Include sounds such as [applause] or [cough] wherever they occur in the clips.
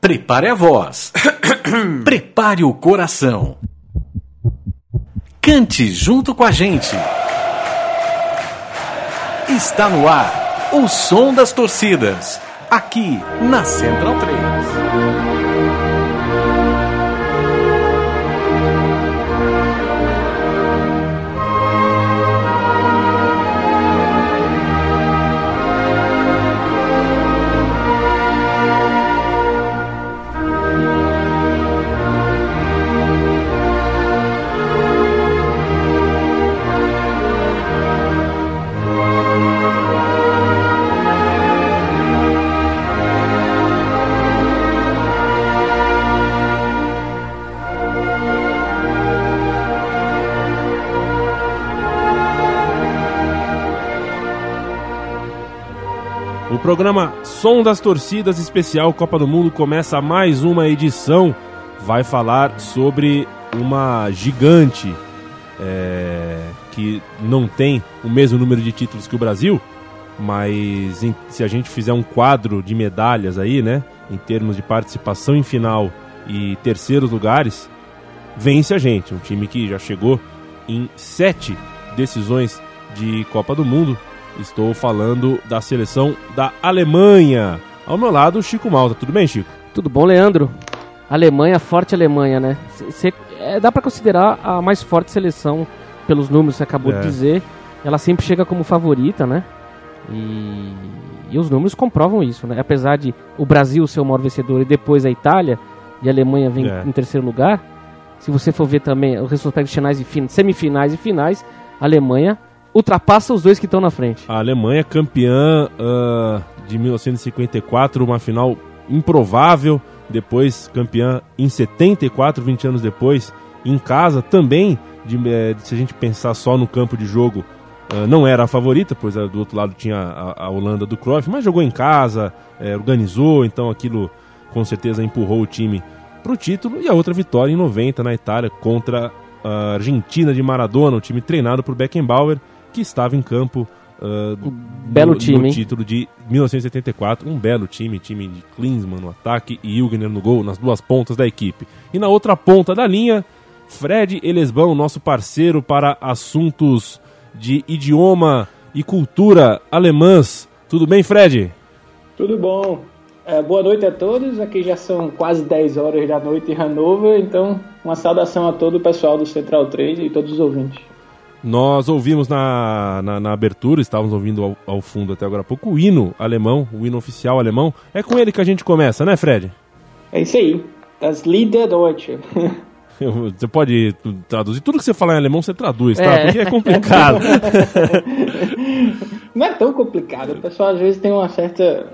Prepare a voz. [coughs] Prepare o coração. Cante junto com a gente. Está no ar o som das torcidas. Aqui na Central 3. Programa Som das Torcidas Especial Copa do Mundo começa mais uma edição. Vai falar sobre uma gigante é, que não tem o mesmo número de títulos que o Brasil, mas em, se a gente fizer um quadro de medalhas aí, né, em termos de participação em final e terceiros lugares, vence a gente. Um time que já chegou em sete decisões de Copa do Mundo Estou falando da seleção da Alemanha. Ao meu lado, Chico Malta. Tudo bem, Chico? Tudo bom, Leandro? Alemanha, forte Alemanha, né? Cê, é, dá para considerar a mais forte seleção pelos números que você acabou é. de dizer. Ela sempre chega como favorita, né? E, e, os números comprovam isso, né? Apesar de o Brasil ser o maior vencedor e depois a Itália e a Alemanha vem é. em terceiro lugar, se você for ver também os retrospectos finais e semifinais e finais, a Alemanha ultrapassa os dois que estão na frente. A Alemanha campeã uh, de 1954, uma final improvável, depois campeã em 74, 20 anos depois, em casa também, de, eh, se a gente pensar só no campo de jogo, uh, não era a favorita, pois uh, do outro lado tinha a, a Holanda do Cruyff, mas jogou em casa, eh, organizou, então aquilo com certeza empurrou o time para o título, e a outra vitória em 90 na Itália contra a Argentina de Maradona, o time treinado por Beckenbauer, que estava em campo uh, belo no, time, no título de 1974. Um belo time, time de Klinsmann no ataque e Ilgner no gol, nas duas pontas da equipe. E na outra ponta da linha, Fred Elesbão, nosso parceiro para assuntos de idioma e cultura alemãs. Tudo bem, Fred? Tudo bom. É, boa noite a todos. Aqui já são quase 10 horas da noite em Hanover, então uma saudação a todo o pessoal do Central 3 e todos os ouvintes. Nós ouvimos na, na, na, abertura, estávamos ouvindo ao, ao, fundo até agora há pouco, o hino alemão, o hino oficial alemão. É com ele que a gente começa, né, Fred? É isso aí. Das Lieder Deutsche. [laughs] Você pode traduzir tudo que você falar em alemão, você traduz, tá? É. Porque é complicado. [laughs] Não é tão complicado. O pessoal às vezes tem uma certa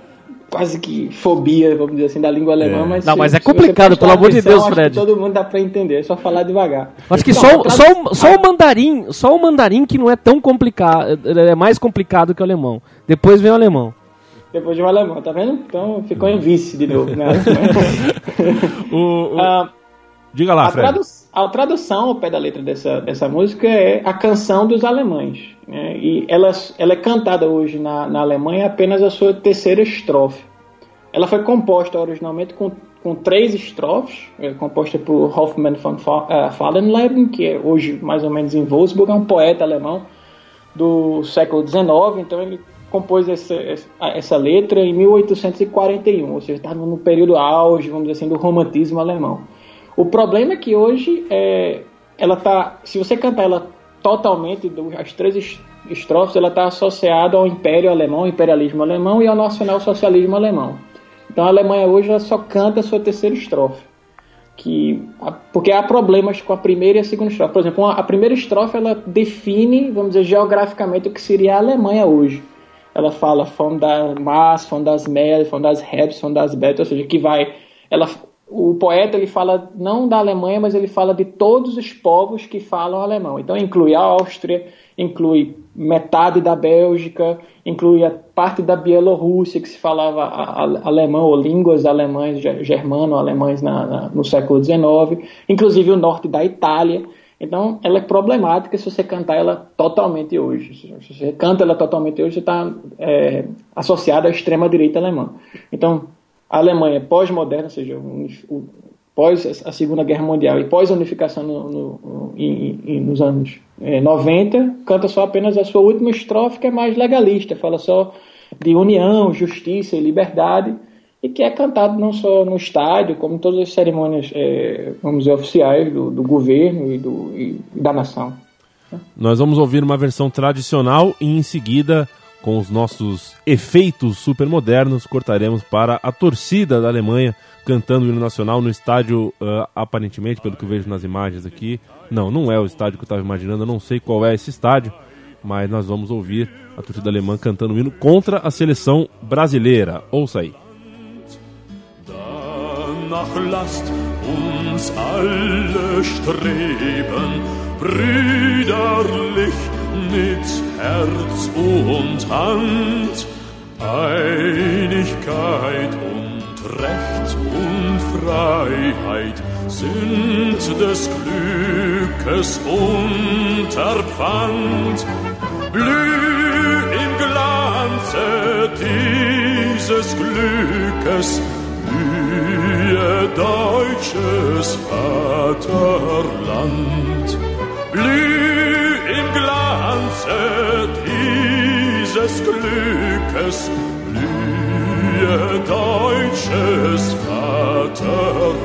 quase que fobia, vamos dizer assim, da língua alemã, é. mas. Não, se, mas é complicado, pelo amor de Deus, Fred. todo mundo dá pra entender, é só falar devagar. Acho que só, só, o, só o mandarim, só o mandarim que não é tão complicado, é mais complicado que o alemão. Depois vem o alemão. Depois vem o alemão, tá vendo? Então ficou em vice de novo, né? [laughs] o, o... Ah, Diga lá, a Fred. Tradu a tradução ao pé da letra dessa, dessa música é a canção dos alemães. Né? E ela, ela é cantada hoje na, na Alemanha apenas a sua terceira estrofe. Ela foi composta originalmente com, com três estrofes, é composta por Hoffmann von uh, Fallenleben, que é hoje mais ou menos em Wolfsburg, é um poeta alemão do século XIX, então ele compôs essa, essa letra em 1841, ou seja, estava no período auge, vamos dizer assim, do romantismo alemão. O problema é que hoje é, ela tá, se você cantar ela totalmente, as três estrofes, ela está associada ao Império Alemão, ao imperialismo alemão e ao nacional-socialismo alemão. Então a Alemanha hoje ela só canta a sua terceira estrofe. Que, porque há problemas com a primeira e a segunda estrofe. Por exemplo, a primeira estrofe ela define, vamos dizer, geograficamente o que seria a Alemanha hoje. Ela fala von das Maas, von das Meer, von das Herbst, von das Bet, ou seja, que vai. Ela, o poeta ele fala não da Alemanha, mas ele fala de todos os povos que falam alemão. Então inclui a Áustria, inclui metade da Bélgica, inclui a parte da Bielorrússia que se falava alemão ou línguas alemães, germano-alemães no século XIX, inclusive o norte da Itália. Então, ela é problemática se você cantar ela totalmente hoje. Se você canta ela totalmente hoje, você está é, associado à extrema-direita alemã. Então, a Alemanha pós-moderna, ou seja, pós a Segunda Guerra Mundial e pós a unificação no, no, em, em, nos anos é, 90, canta só apenas a sua última estrofe, que é mais legalista, fala só de união, justiça e liberdade, e que é cantado não só no estádio, como em todas as cerimônias, é, vamos dizer, oficiais do, do governo e, do, e da nação. Nós vamos ouvir uma versão tradicional e em seguida, com os nossos efeitos super modernos, cortaremos para a torcida da Alemanha cantando o hino nacional no estádio, uh, aparentemente, pelo que eu vejo nas imagens aqui. Não, não é o estádio que eu estava imaginando, eu não sei qual é esse estádio, mas nós vamos ouvir a torcida alemã cantando o hino contra a seleção brasileira. Ouça aí. Danach lasst uns alle streben, brüderlich mit Herz und Hand, Einigkeit und Recht und Freiheit sind des Glückes Unterpfand. Blüh im Glanze dieses Glückes, blühe deutsches Vaterland. Blüh Glanze dieses Glückes, blühe deutsches Vaterland.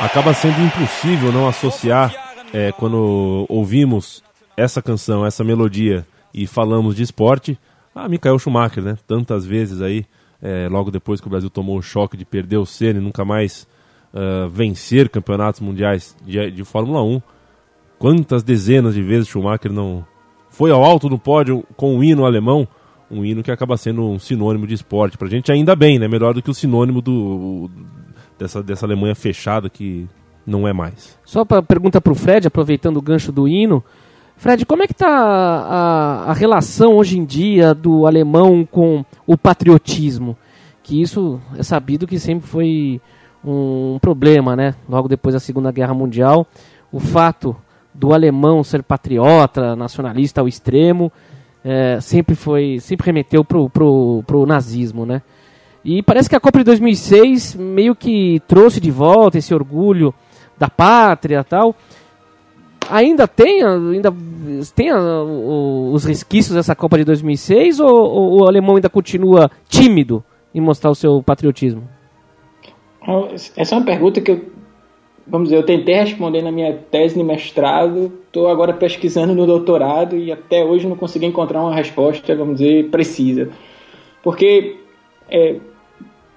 Acaba sendo impossível não associar é, quando ouvimos essa canção, essa melodia e falamos de esporte, a Michael Schumacher, né? Tantas vezes aí, é, logo depois que o Brasil tomou o choque de perder o Senna e nunca mais uh, vencer campeonatos mundiais de, de Fórmula 1, quantas dezenas de vezes Schumacher não foi ao alto do pódio com o hino alemão, um hino que acaba sendo um sinônimo de esporte. Pra gente ainda bem, né? Melhor do que o sinônimo do, dessa, dessa Alemanha fechada que não é mais. Só para pergunta para o Fred, aproveitando o gancho do hino, Fred, como é que está a, a, relação hoje em dia do alemão com o patriotismo? Que isso é sabido que sempre foi um problema, né? Logo depois da Segunda Guerra Mundial, o fato do alemão ser patriota, nacionalista ao extremo, é, sempre foi, sempre remeteu pro, pro, pro nazismo, né? E parece que a Copa de 2006 meio que trouxe de volta esse orgulho da pátria tal. Ainda tem, ainda tem os resquícios dessa Copa de 2006 ou, ou o alemão ainda continua tímido em mostrar o seu patriotismo? Essa é uma pergunta que eu, vamos dizer, eu tentei responder na minha tese de mestrado, estou agora pesquisando no doutorado e até hoje não consegui encontrar uma resposta, vamos dizer, precisa. Porque é,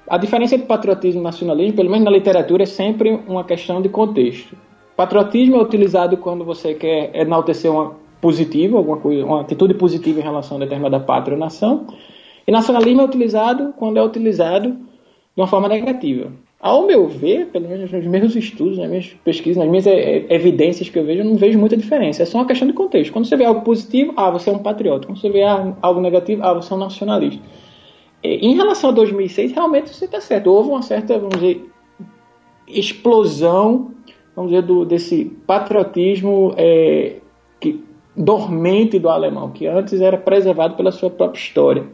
a diferença entre patriotismo e nacionalismo, pelo menos na literatura, é sempre uma questão de contexto. Patriotismo é utilizado quando você quer enaltecer uma positiva, alguma coisa, uma atitude positiva em relação a determinada pátria ou nação, e nacionalismo é utilizado quando é utilizado de uma forma negativa. Ao meu ver, pelo menos nos meus estudos, nas minhas pesquisas, nas minhas evidências que eu vejo, eu não vejo muita diferença. É só uma questão de contexto. Quando você vê algo positivo, ah, você é um patriota. Quando você vê algo negativo, ah, você é um nacionalista. Em relação a 2006, realmente você está certo. Houve uma certa, vamos dizer, explosão, vamos dizer, do, desse patriotismo é, que, dormente do alemão, que antes era preservado pela sua própria história.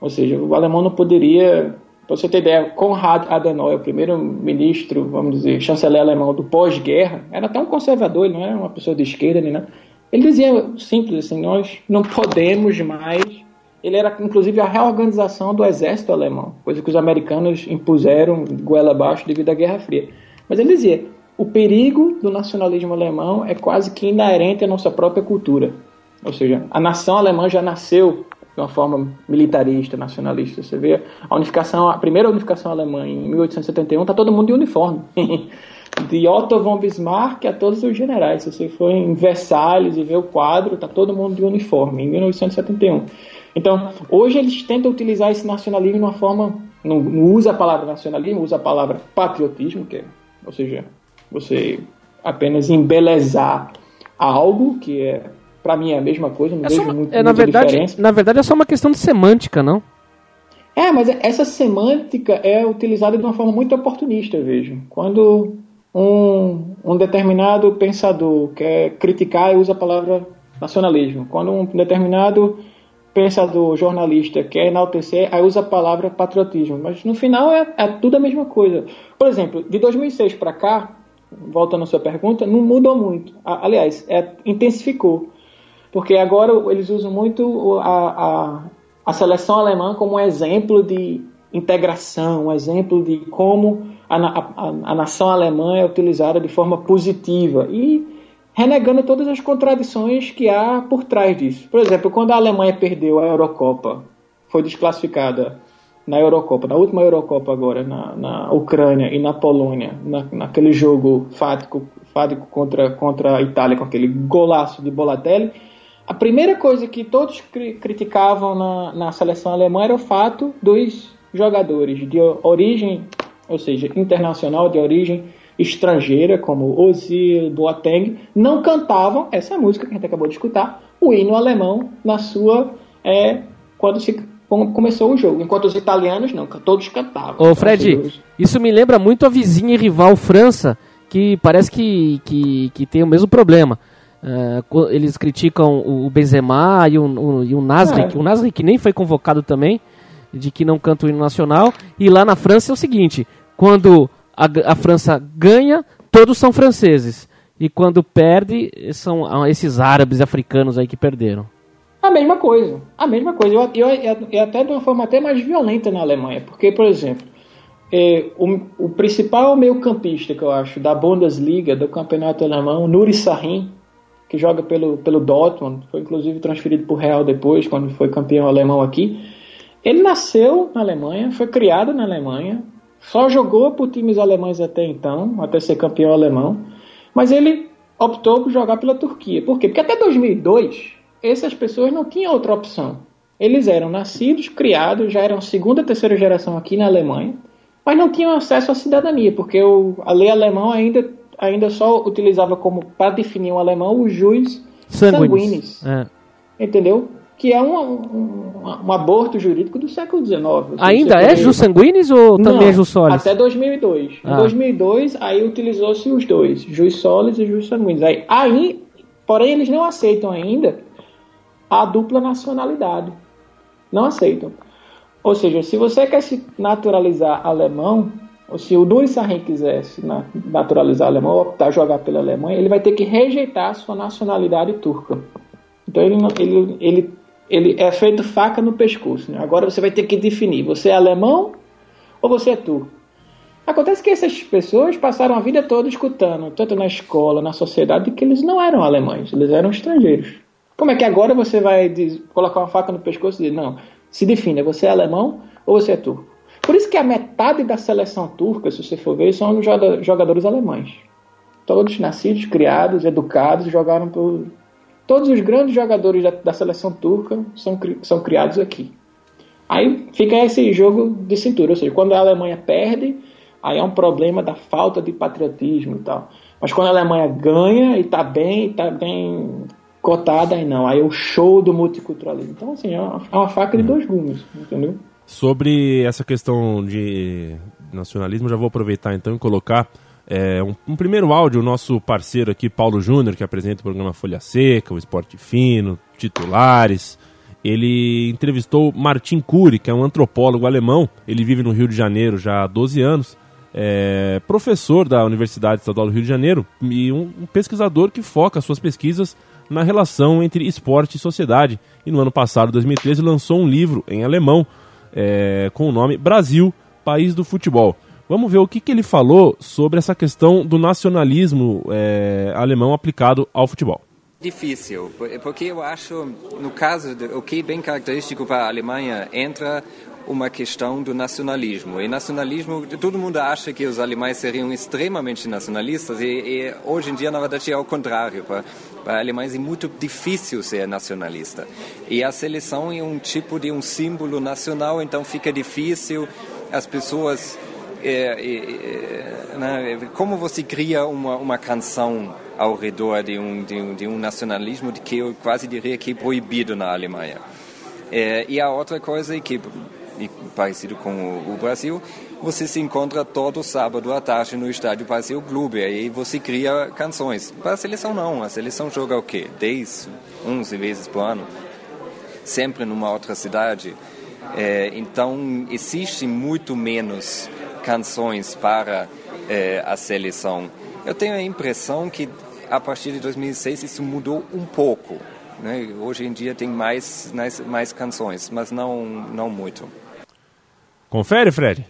Ou seja, o alemão não poderia, para você ter ideia, Konrad Adenauer, o primeiro-ministro, vamos dizer, chanceler alemão do pós-guerra, era tão conservador, ele não era uma pessoa de esquerda, nem nada Ele dizia simples assim: nós não podemos mais. Ele era inclusive a reorganização do exército alemão, coisa que os americanos impuseram goela abaixo devido à Guerra Fria. Mas ele dizia: o perigo do nacionalismo alemão é quase que inerente à nossa própria cultura. Ou seja, a nação alemã já nasceu de uma forma militarista, nacionalista. Você vê a unificação, a primeira unificação alemã em 1871, está todo mundo de uniforme. [laughs] de Otto von Bismarck a todos os generais. Se você for em Versalhes e ver o quadro, está todo mundo de uniforme, em 1971. Então, hoje eles tentam utilizar esse nacionalismo de uma forma. Não, não usa a palavra nacionalismo, usa a palavra patriotismo, que é, ou seja, você apenas embelezar algo que é para mim é a mesma coisa, não é vejo uma, muito, é, na verdade, diferença. Na verdade é só uma questão de semântica, não? É, mas essa semântica é utilizada de uma forma muito oportunista, vejo. Quando um, um determinado pensador quer criticar e usa a palavra nacionalismo. Quando um determinado pensador, jornalista quer enaltecer, aí usa a palavra patriotismo. Mas no final é, é tudo a mesma coisa. Por exemplo, de 2006 para cá, voltando à sua pergunta, não mudou muito. Aliás, é, intensificou. Porque agora eles usam muito a, a, a seleção alemã como um exemplo de integração, um exemplo de como a, a, a, nação alemã é utilizada de forma positiva e renegando todas as contradições que há por trás disso. Por exemplo, quando a Alemanha perdeu a Eurocopa, foi desclassificada na Eurocopa, na última Eurocopa agora, na, na Ucrânia e na Polônia, na, naquele jogo fático, fático contra, contra a Itália, com aquele golaço de Bolatelli, a primeira coisa que todos cri criticavam na, na seleção alemã era o fato dos jogadores de origem, ou seja, internacional, de origem estrangeira, como Ozil, Boateng, não cantavam essa música que a gente acabou de escutar, o hino alemão, na sua. É, quando se começou o jogo, enquanto os italianos não, todos cantavam. Ô Fred, isso me lembra muito a vizinha e rival França, que parece que, que, que tem o mesmo problema. Uh, eles criticam o Benzema e o, o, e o Nasri, é. o Nasri que nem foi convocado também, de que não canta o hino nacional. E lá na França é o seguinte: quando a, a França ganha, todos são franceses. E quando perde, são ah, esses árabes africanos aí que perderam. A mesma coisa. A mesma coisa. Eu, eu, eu, até de uma forma até mais violenta na Alemanha. Porque, por exemplo, é, o, o, principal meio campista que eu acho da Bundesliga, do campeonato alemão, Nuri Sahin, que joga pelo, pelo Dortmund, foi inclusive transferido para o Real depois, quando foi campeão alemão aqui. Ele nasceu na Alemanha, foi criado na Alemanha, só jogou por times alemães até então, até ser campeão alemão, mas ele optou por jogar pela Turquia. Por quê? Porque até 2002, essas pessoas não tinham outra opção. Eles eram nascidos, criados, já eram segunda, terceira geração aqui na Alemanha, mas não tinham acesso à cidadania, porque o, a lei alemã ainda ainda só utilizava como, para definir um alemão, o jus sanguinis. É. Entendeu? Que é um, um, um, aborto jurídico do século XIX. Ainda é jus sanguinis ou também Não, é jus solis? Até 2002. Ah. Em 2002, aí utilizou-se os dois, jus solis e jus sanguinis. Aí, aí, porém, eles não aceitam ainda a dupla nacionalidade. Não aceitam. Ou seja, se você quer se naturalizar alemão, ou se o Nuri Sahin quisesse naturalizar alemão, optar jogar pela Alemanha, ele vai ter que rejeitar a sua nacionalidade turca. Então ele, ele, ele, ele é feito faca no pescoço. Né? Agora você vai ter que definir: você é alemão ou você é turco? Acontece que essas pessoas passaram a vida toda escutando, tanto na escola, na sociedade, que eles não eram alemães, eles eram estrangeiros. Como é que agora você vai colocar uma faca no pescoço e dizer: não, se defina, você é alemão ou você é turco? Por isso que a metade da seleção turca, se você for ver, são jogadores alemães. Todos nascidos, criados, educados, jogaram por. Todos os grandes jogadores da, da seleção turca são, são criados aqui. Aí fica esse jogo de cintura, ou seja, quando a Alemanha perde, aí é um problema da falta de patriotismo e tal. Mas quando a Alemanha ganha e está bem, está bem cotada, aí não, aí é o show do multiculturalismo. Então, assim, é uma, é uma faca de dois gumes, entendeu? Sobre essa questão de nacionalismo, já vou aproveitar então e colocar é, um, um, primeiro áudio, o nosso parceiro aqui, Paulo Júnior, que apresenta o programa Folha Seca, o Esporte Fino, Titulares. Ele entrevistou Martin Cury, que é um antropólogo alemão. Ele vive no Rio de Janeiro já há 12 anos. É professor da Universidade Estadual do Rio de Janeiro e um, um pesquisador que foca suas pesquisas na relação entre esporte e sociedade. E no ano passado, 2013, lançou um livro em alemão é, com o nome Brasil, País do Futebol. Vamos ver o que, que ele falou sobre essa questão do nacionalismo é, alemão aplicado ao futebol. Difícil, porque eu acho, no caso, de, o que é bem característico para a Alemanha, entra uma questão do nacionalismo. E nacionalismo, todo mundo acha que os alemães seriam extremamente nacionalistas, e, e hoje em dia, na verdade, é ao contrário. Para, para alemães é muito difícil ser nacionalista. E a seleção é um tipo de um símbolo nacional, então fica difícil as pessoas. É, é, né, como você cria uma, uma canção ao redor de um, de um, de um nacionalismo que eu quase diria que é proibido na Alemanha? É, e a outra coisa é que parecido com o, o, Brasil, você se encontra todo sábado à tarde no estádio Brasil Clube, aí você cria canções. Para a seleção não, a seleção joga o quê? 10, 11 vezes por ano, sempre numa outra cidade. É, então, existe muito menos canções para é, a seleção. Eu tenho a impressão que a partir de 2006 isso mudou um pouco. Né? Hoje em dia tem mais, mais, mais canções, mas não, não muito. Confere, Fred?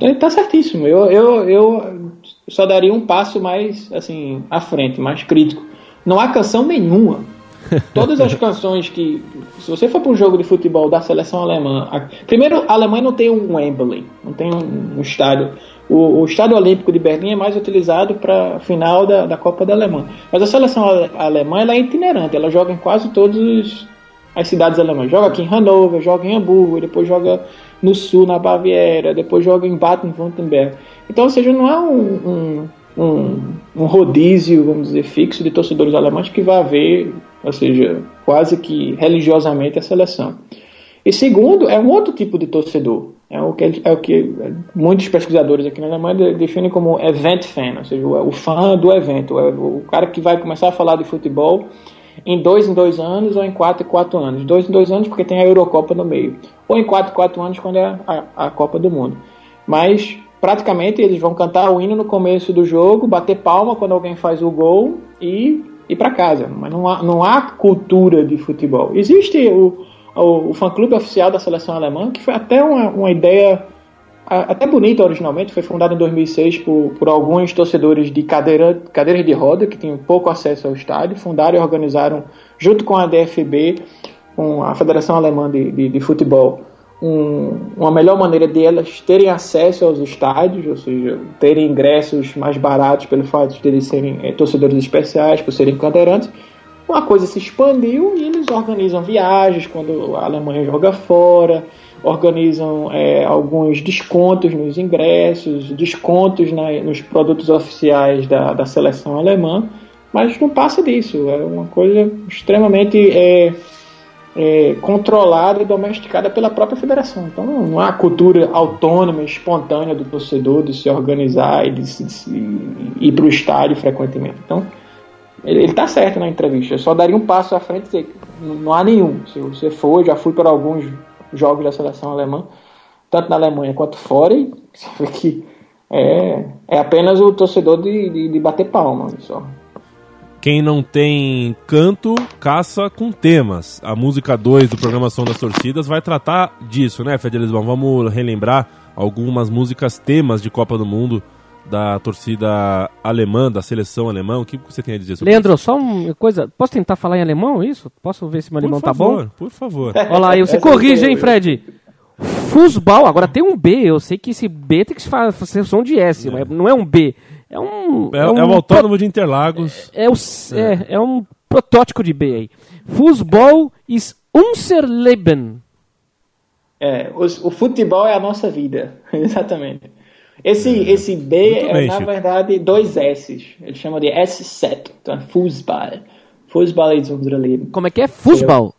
Ele tá certíssimo. Eu, eu, eu só daria um passo mais assim à frente, mais crítico. Não há canção nenhuma. [laughs] Todas as canções que. Se você for para um jogo de futebol da seleção alemã. A, primeiro, a Alemanha não tem um Wembley, não tem um, um estádio. O, o, estádio olímpico de Berlim é mais utilizado para a final da, da Copa da Alemanha. Mas a seleção alemã ela é itinerante, ela joga em quase todas as cidades alemãs. Joga aqui em Hannover, joga em Hamburgo, depois joga no sul, na Baviera, depois joga em Baden-Württemberg. Então, ou seja, não é um, um, um, um, rodízio, vamos dizer, fixo de torcedores alemães que vai haver, ou seja, quase que religiosamente a seleção. E segundo, é um outro tipo de torcedor. É o que, é o que muitos pesquisadores aqui na Alemanha definem como event fan, ou seja, o, o fã do evento, é o cara que vai começar a falar de futebol em dois em dois anos ou em quatro em quatro anos. Dois em dois anos porque tem a Eurocopa no meio. Ou em quatro em quatro anos quando é a, a Copa do Mundo. Mas praticamente eles vão cantar o hino no começo do jogo, bater palma quando alguém faz o gol e ir para casa. Mas não há, não há cultura de futebol. Existe o, o, o fã-clube oficial da seleção alemã, que foi até uma, uma ideia até bonita originalmente, foi fundada em 2006 por, por alguns torcedores de cadeira, cadeiras de roda que tinham pouco acesso ao estádio, fundaram e organizaram, junto com a DFB, com a Federação Alemã de, de, de Futebol, um, uma melhor maneira de elas terem acesso aos estádios, ou seja, terem ingressos mais baratos pelo fato de eles serem é, torcedores especiais, por serem cadeirantes. Uma coisa se expandiu e eles organizam viagens quando a Alemanha joga fora, organizam é, alguns descontos nos ingressos, descontos na, nos produtos oficiais da, da seleção alemã, mas não passa disso. É uma coisa extremamente é, é, controlada e domesticada pela própria federação. Então não, não há cultura autônoma, espontânea do torcedor de se organizar e de, de, de ir para o estádio frequentemente. Então ele está certo na entrevista. Eu só daria um passo à frente e dizer não há nenhum. Se você for, já fui para alguns jogos da seleção alemã, tanto na Alemanha quanto fora, e [laughs] que é, é apenas o torcedor de, de, de bater palma só. Quem não tem canto, caça com temas. A música 2 do Programação das Torcidas vai tratar disso, né, Fede Lisbão? Vamos relembrar algumas músicas temas de Copa do Mundo da torcida alemã, da seleção alemã. O que você tem a dizer sobre Leandro, isso? só uma coisa. Posso tentar falar em alemão isso? Posso ver se meu alemão tá bom? Por favor. Olha lá, você [laughs] corrige, hein, Fred? Futebol, agora tem um B. Eu sei que esse B tem que fazer som de S, é. mas não é um B. É um. É, é um, é um autônomo de Interlagos. É, é, o, é. é, um protótipo de B aí. Futebol is unser Leben. É, o, o futebol é a nossa vida, [laughs] exatamente. Esse, é. esse B é, bem, na Chico. verdade, dois S's. Ele chama de S7. Então é Fußball. Fußball ist unsere Leben. Como é que é? Fußball?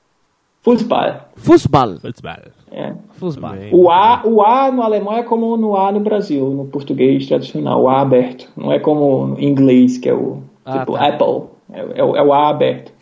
Fußball. Fußball. Fußball. É. Fußball. O A, o A no alemão é como no A no Brasil, no português tradicional, o A aberto. Não é como no inglês, que é o ah, tipo tá. Apple. É, é, o, é o A aberto.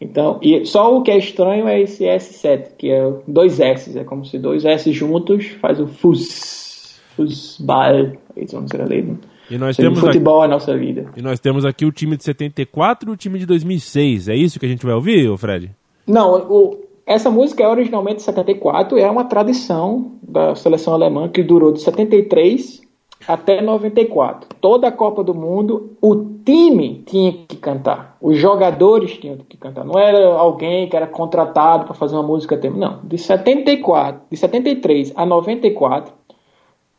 Então, e só o que é estranho é esse S7, que é dois S. É como se dois S juntos faz o Fuß. Fußball, jetzt unsere Leben. E nós Sim, temos futebol aqui, é a nossa vida. E nós temos aqui o time de 74 e o time de 2006. É isso que a gente vai ouvir, Fred? Não, o, essa música é originalmente de 74 é uma tradição da seleção alemã que durou de 73 até 94. Toda a Copa do Mundo, o time tinha que cantar. Os jogadores tinham que cantar. Não era alguém que era contratado para fazer uma música tema. Não. De 74, de 73 a 94,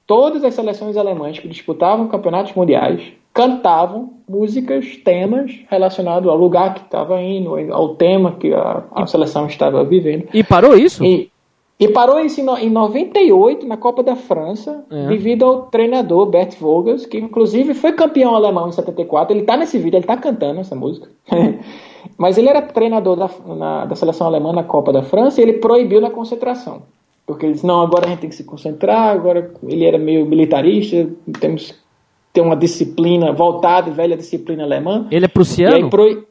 todas as seleções alemãs que disputavam campeonatos mundiais cantavam músicas, temas relacionados ao lugar que estava indo, ao tema que a, a seleção estava vivendo. E parou isso? E, e parou isso em 98 na Copa da França, é. devido ao treinador Bert Vogels, que inclusive foi campeão alemão em 74. Ele está nesse vídeo, ele está cantando essa música. [laughs] Mas ele era treinador da, na, da seleção alemã na Copa da França e ele proibiu na concentração. Porque ele disse, não, agora a gente tem que se concentrar, agora ele era meio militarista, temos ter uma disciplina voltada, velha disciplina alemã. Ele é prussiano? Pro...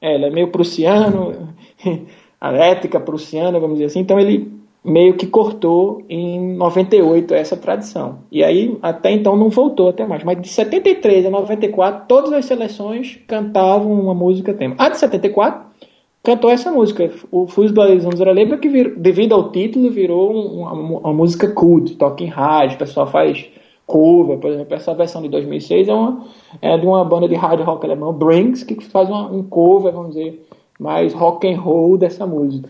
É, ele é meio prussiano, [laughs] a ética prussiana, vamos dizer assim, então ele meio que cortou em 98 essa tradição. E aí, até então, não voltou até mais. Mas de 73 a 94, todas as seleções cantavam uma música tema. A de 74 cantou essa música, o Fußball des unserer Leben, que vir, devido ao título virou uma, uma música cult, toca em rádio, o pessoal faz cover, por exemplo, essa versão de 2006 é, uma, é de uma banda de hard rock alemão, Brinks, que faz uma, um cover, vamos dizer, mais rock and roll dessa música.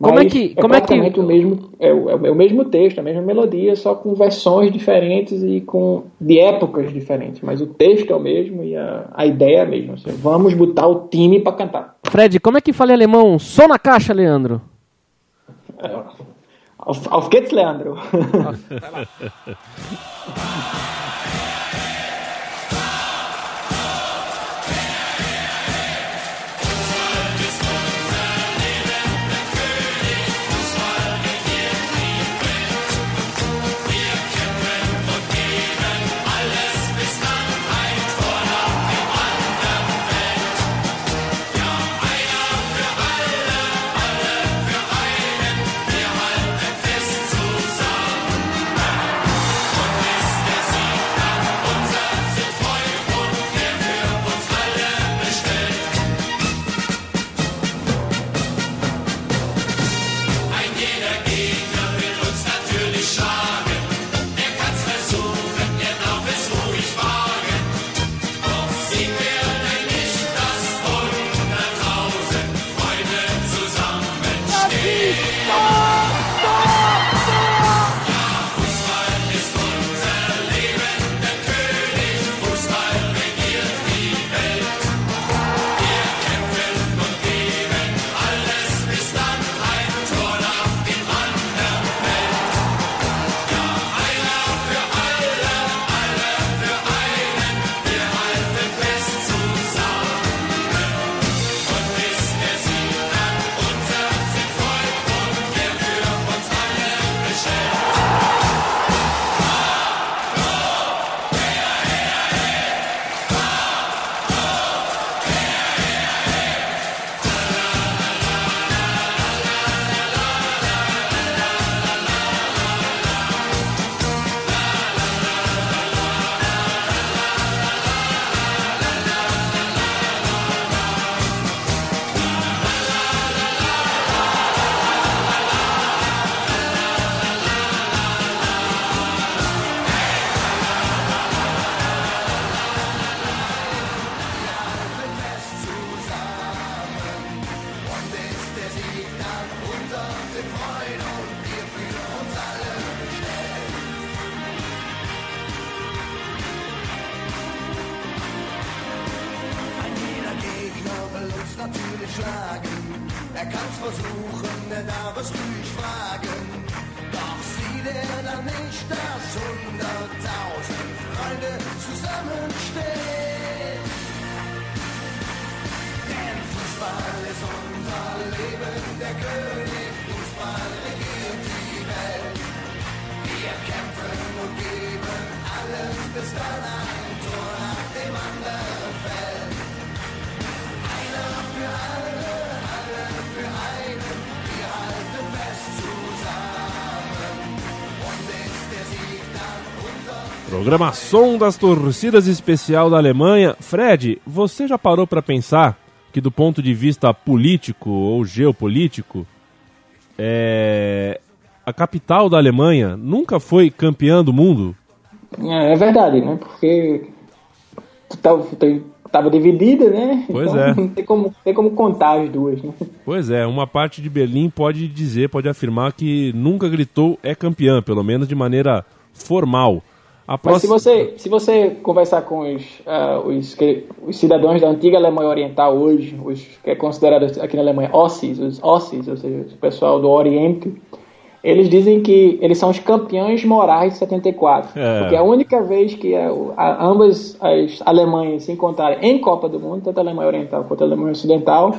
Como é que. É como é, é que... o mesmo, é, o, é o mesmo texto, a mesma melodia, só com versões diferentes e com de épocas diferentes. Mas o texto é o mesmo e a, a ideia é a mesma. Vamos botar o time para cantar. Fred, como é que fala em alemão? Som na caixa, Leandro. Auf, auf geht's, Leandro. [laughs] [laughs] Programação das torcidas especial da Alemanha. Fred, você já parou para pensar que do ponto de vista político ou geopolítico, é... a capital da Alemanha nunca foi campeã do mundo? É, é verdade, né? Porque estava dividida, né? Pois então, é. Não [laughs] tem como, tem como contar as duas, né? Pois é, uma parte de Berlim pode dizer, pode afirmar que nunca gritou é campeã, pelo menos de maneira formal. Próxima... Mas se você, se você conversar com os, uh, os, os, cidadãos da antiga Alemanha Oriental hoje, os que é considerado aqui na Alemanha Ossis, os Ossis, ou seja, o pessoal do Oriente, eles dizem que eles são os campeões morais de 74. É. Porque a única vez que a, a, ambas as Alemanhas se encontraram em Copa do Mundo, tanto a Alemanha Oriental quanto a Alemanha Ocidental,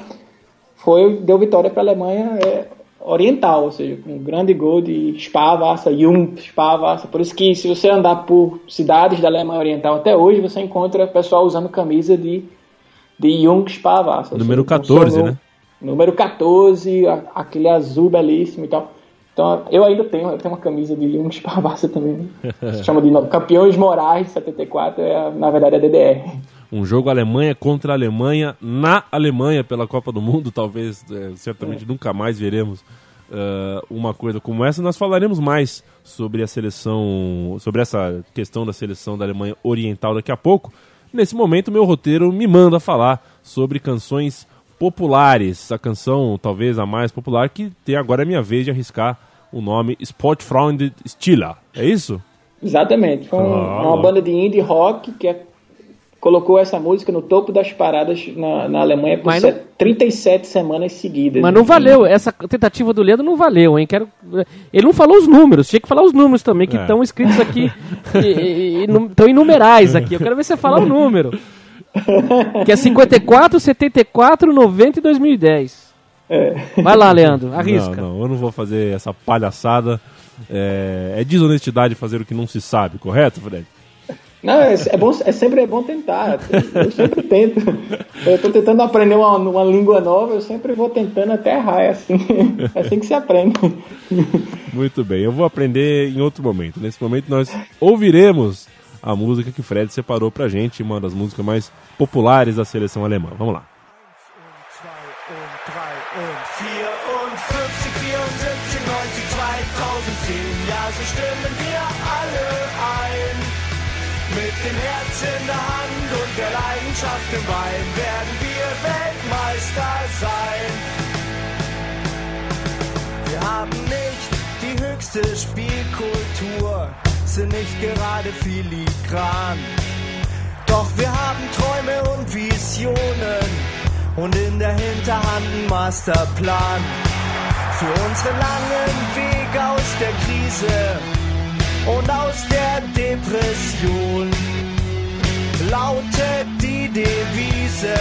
foi, deu vitória para a Alemanha é, oriental, ou seja, com um grande gol de Sparwasser, Jung Sparwasser. Por isso que se você andar por cidades da Alemanha Oriental até hoje, você encontra pessoal usando camisa de, de Jung Sparwasser. Número seja, 14, né? Número 14, aquele azul belíssimo e tal. Então, eu ainda tenho, eu tenho uma camisa de Jung Sparwasser também. Né? [laughs] Se chama de Campeões Morais 74, é, na verdade é DDR um jogo Alemanha contra Alemanha na Alemanha pela Copa do Mundo. [laughs] Talvez, é, certamente, é. nunca mais veremos uh, uma coisa como essa. Nós falaremos mais sobre a seleção, sobre essa questão da seleção da Alemanha Oriental daqui a pouco. Nesse momento, meu roteiro me manda falar sobre canções populares. A canção, talvez a mais popular, que tem agora a minha vez de arriscar o nome Sportfreund Stiller. É isso? Exatamente. Foi ah, uma banda de indie rock que é colocou essa música no topo das paradas na, na Alemanha por não... 37 semanas seguidas. Mas não valeu, essa tentativa do Leandro não valeu, hein? Quero... Ele não falou os números, tinha que falar os números também, que estão é. escritos aqui, [laughs] estão em numerais aqui. Eu quero ver você falar o número. [laughs] que é 54, 74, 90 e 2010. É. Vai lá, Leandro, arrisca. Não, não, eu não vou fazer essa palhaçada. É, é desonestidade fazer o que não se sabe, correto, Fred? Não, é, é, bom, é sempre é bom tentar. Eu sempre tento. Eu estou tentando aprender uma, uma língua nova, eu sempre vou tentando até errar. É assim, é assim que se aprende. Muito bem, eu vou aprender em outro momento. Nesse momento nós ouviremos a música que Fred separou pra gente, uma das músicas mais populares da seleção alemã. Vamos lá. Im Bein werden wir Weltmeister sein. Wir haben nicht die höchste Spielkultur, sind nicht gerade filigran. Doch wir haben Träume und Visionen und in der Hinterhand einen Masterplan. Für unseren langen Weg aus der Krise und aus der Depression lautet die Devise.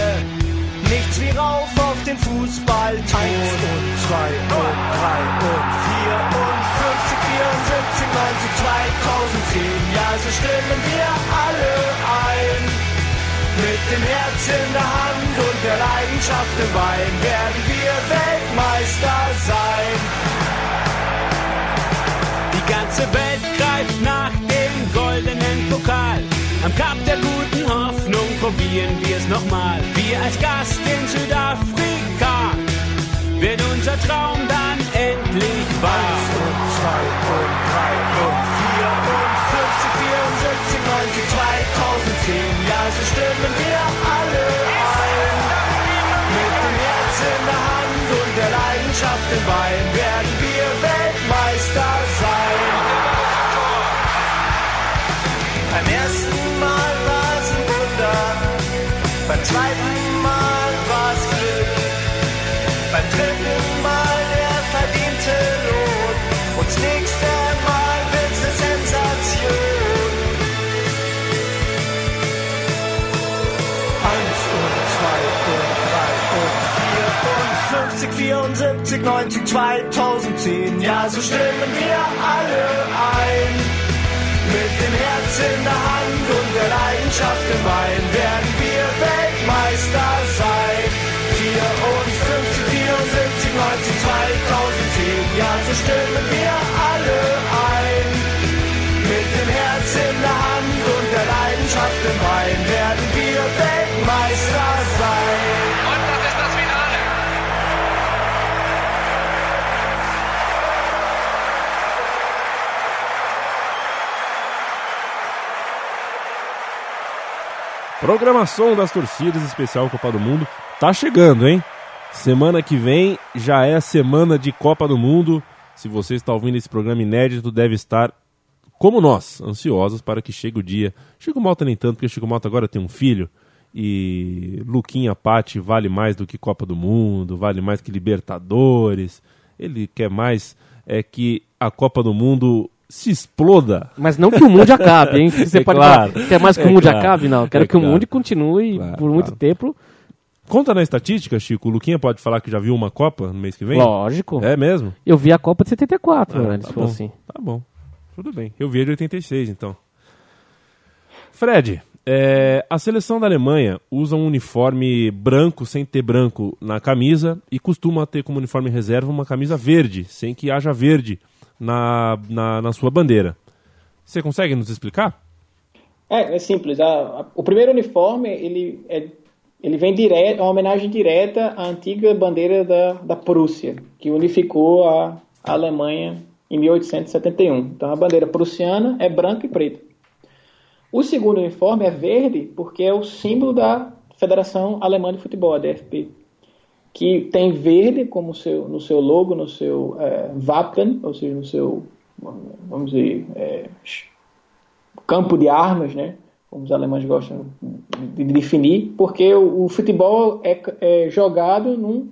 Nichts wie rauf auf den Fußball. Eins und zwei und drei und vier und 50, 74, 90, 2010. Ja, so stimmen wir alle ein. Mit dem Herz in der Hand und der Leidenschaft im Bein werden wir Weltmeister sein. Die ganze Welt greift nach dem probieren wir es nochmal. Wir als Gast in Südafrika wird unser Traum 74, 90, 2010. Ja, so stimmen wir alle ein. Mit dem Herz in der Hand und der Leidenschaft im Bein werden wir Weltmeister sein. 54, 74, 19, 2010, ja, so stimmen wir alle ein. Mit dem Herz in der Hand dem Main werden wir Weltmeister sein. Programação das torcidas especial Copa do Mundo tá chegando, hein? Semana que vem já é a semana de Copa do Mundo. Se você está ouvindo esse programa inédito, deve estar como nós, ansiosos para que chegue o dia. Chico Malta nem tanto, porque Chico Malta agora tem um filho e Luquinha Patti vale mais do que Copa do Mundo, vale mais que Libertadores. Ele quer mais é que a Copa do Mundo se exploda. Mas não que o mundo acabe, hein? [laughs] Você É pode claro. falar, quer mais que É o mundo claro. acabe? Não, quero É que o claro. mundo continue por muito tempo. Conta na estatística, Chico. O Luquinha pode falar que já viu uma Copa no mês que vem? Lógico. É mesmo? Eu vi a Copa de 74, Ah, né? tá Se bom. assim. Tá bom. Tudo bem. Eu vi a de 86, então. Fred, é, a seleção da Alemanha usa um uniforme branco sem ter branco na camisa e costuma ter como uniforme reserva uma camisa verde, sem que haja verde na, na, na sua bandeira. Você consegue nos explicar? É, é simples. A- a- o primeiro uniforme, ele, é, ele vem direto, é uma homenagem direta à antiga bandeira da, da Prússia, que unificou a, a Alemanha em 1871. Então a bandeira prussiana é branca e preta. O segundo uniforme é verde porque é o símbolo da Federação Alemã de Futebol, a DFB, que tem verde como seu, no seu logo, no seu é, Wappen, ou seja, no seu, vamos dizer, é, campo de armas, né? Como os alemães gostam de definir, porque o, o futebol é, é jogado num,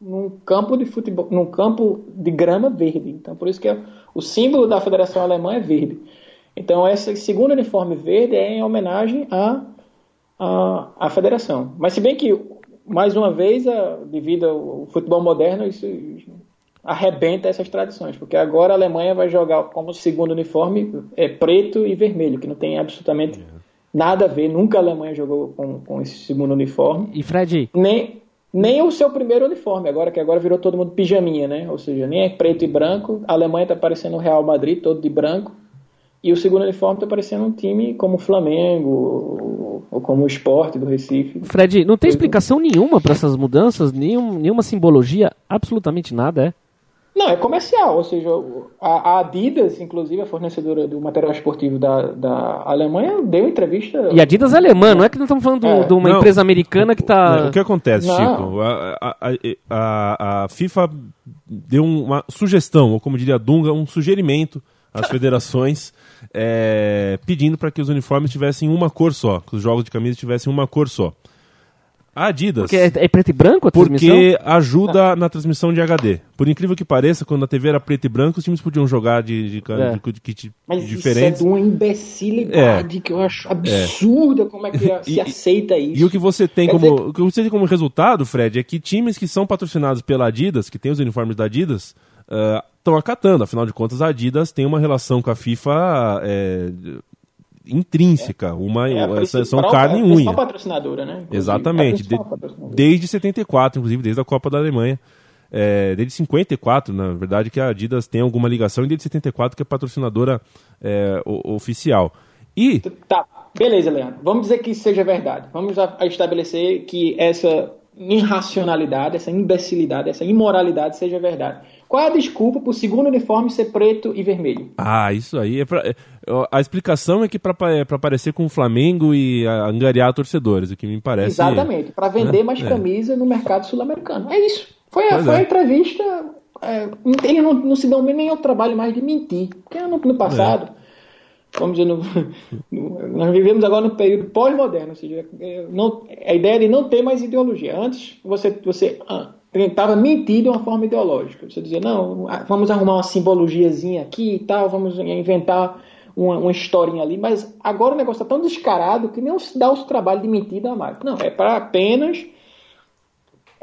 num campo de futebol, num campo de grama verde. Então, por isso que é, o símbolo da Federação Alemã é verde. Então, esse segundo uniforme verde é em homenagem à à, federação. Mas se bem que mais uma vez, a, devido ao futebol moderno, isso arrebenta essas tradições, porque agora a Alemanha vai jogar como segundo uniforme é preto e vermelho, que não tem absolutamente nada a ver. Nunca a Alemanha jogou com, com esse segundo uniforme, E Fred, nem nem o seu primeiro uniforme, agora que agora virou todo mundo pijaminha, né? Ou seja, nem é preto e branco. A Alemanha está parecendo o Real Madrid, todo de branco. E o segundo uniforme está parecendo um time como o Flamengo ou, como o Sport do Recife. Fred, não tem explicação nenhuma para essas mudanças, nenhum, nenhuma simbologia, absolutamente nada, é? Não, é comercial, ou seja, a, a Adidas, inclusive a fornecedora do material esportivo da, da Alemanha, deu entrevista. E a Adidas é alemã, não é que nós estamos falando do- É. de uma Não. empresa americana que tá. Né, O que acontece, Não. Chico? A, a- a- a- a FIFA deu uma sugestão, ou como diria a Dunga, um sugerimento às federações é, pedindo para que os uniformes tivessem uma cor só, que os jogos de camisa tivessem uma cor só. A Adidas. Porque é, é preto e branco a transmissão? Porque ajuda na transmissão de HD. Por incrível que pareça, quando a TV era preto e branco, os times podiam jogar de, de, de, É. de kit Mas diferentes. isso é de uma imbecilidade que eu acho absurda como é que se E- aceita isso. E o que você tem Quer como, dizer o que você tem como resultado, Fred, é que times que são patrocinados pela Adidas, que têm os uniformes da Adidas, estão acatando. Afinal de contas, a Adidas tem uma relação com a FIFA é, intrínseca, uma É a essa- são principal- carne e principal unha. patrocinadora, né? Inclusive, Exatamente. principal De- patrocinadora. desde 74, inclusive, desde a Copa da Alemanha. É, desde 54, na verdade, que a Adidas tem alguma ligação, e desde 74 que é patrocinadora é, o- oficial. E Tá, beleza, Leandro. Vamos dizer que isso seja verdade. Vamos estabelecer que essa irracionalidade, essa imbecilidade, essa imoralidade seja verdade. Qual é a desculpa para o segundo uniforme ser preto e vermelho? Ah, isso aí é pra, é, A explicação é que para aparecer com o Flamengo e angariar torcedores, o que me parece. Exatamente, para vender É, mais é. camisa no mercado sul-americano. É isso. Foi, a, foi é. a entrevista. é, eles não, não se dão nem ao trabalho mais de mentir. Porque no, no passado, É. vamos dizer, no- no- nós vivemos agora no período pós-moderno. Ou seja, é, não, a ideia de não ter mais ideologia. Antes, você, você ah, tentava mentir de uma forma ideológica. Você dizia, não, vamos arrumar uma simbologiazinha aqui e tal, vamos inventar uma, uma historinha ali. Mas agora o negócio está tão descarado que nem se dá o trabalho de mentir da marca. Não, é para apenas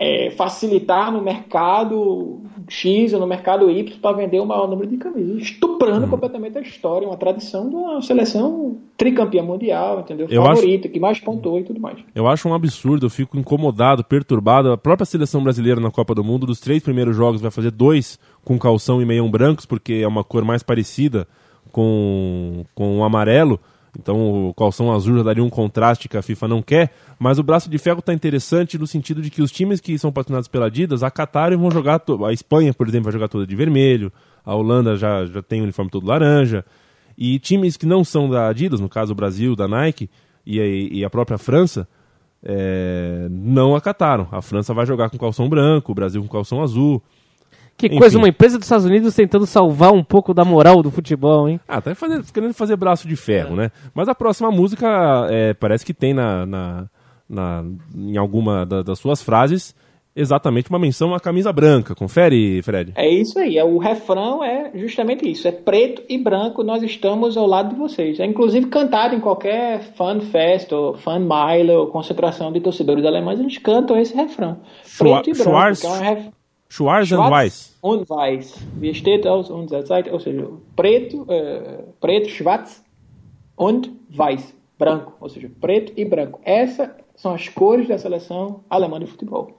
é, facilitar no mercado X ou no mercado Y para vender o maior número de camisas, estuprando Uhum. completamente a história, uma tradição de uma seleção tricampeã mundial, entendeu? Eu Favorita, que mais pontuou e tudo mais. Eu acho um absurdo, eu fico incomodado, perturbado. A própria seleção brasileira na Copa do Mundo, dos três primeiros jogos, vai fazer dois com calção e meião brancos, porque é uma cor mais parecida com, com o amarelo. Então o calção azul já daria um contraste que a FIFA não quer, mas o braço de ferro está interessante no sentido de que os times que são patrocinados pela Adidas acataram e vão jogar. A Espanha, por exemplo, vai jogar toda de vermelho, a Holanda já, já tem o uniforme todo laranja. E times que não são da Adidas, no caso o Brasil, da Nike e a, e a própria França, é, não acataram. A França vai jogar com calção branco, o Brasil com calção azul. Que Enfim. coisa, uma empresa dos Estados Unidos tentando salvar um pouco da moral do futebol, hein? Ah, tá fazendo, querendo fazer braço de ferro, é. né? Mas a próxima música é, parece que tem na, na, na em alguma da, das suas frases exatamente uma menção à camisa branca. Confere, Fred. É isso aí. É, o refrão é justamente isso. É preto e branco, nós estamos ao lado de vocês. É inclusive cantado em qualquer fan fest, ou fan mile, ou concentração de torcedores alemães, eles cantam esse refrão. Preto e branco, Schwarz, que é um ref... Schwarz and Weiss. Und Weiss. Wie steht aus unserer Zeit? Seja, preto, uh, preto, schwarz und weiß. Branco. Ou seja, preto e branco. Essas são as cores da seleção alemã de futebol.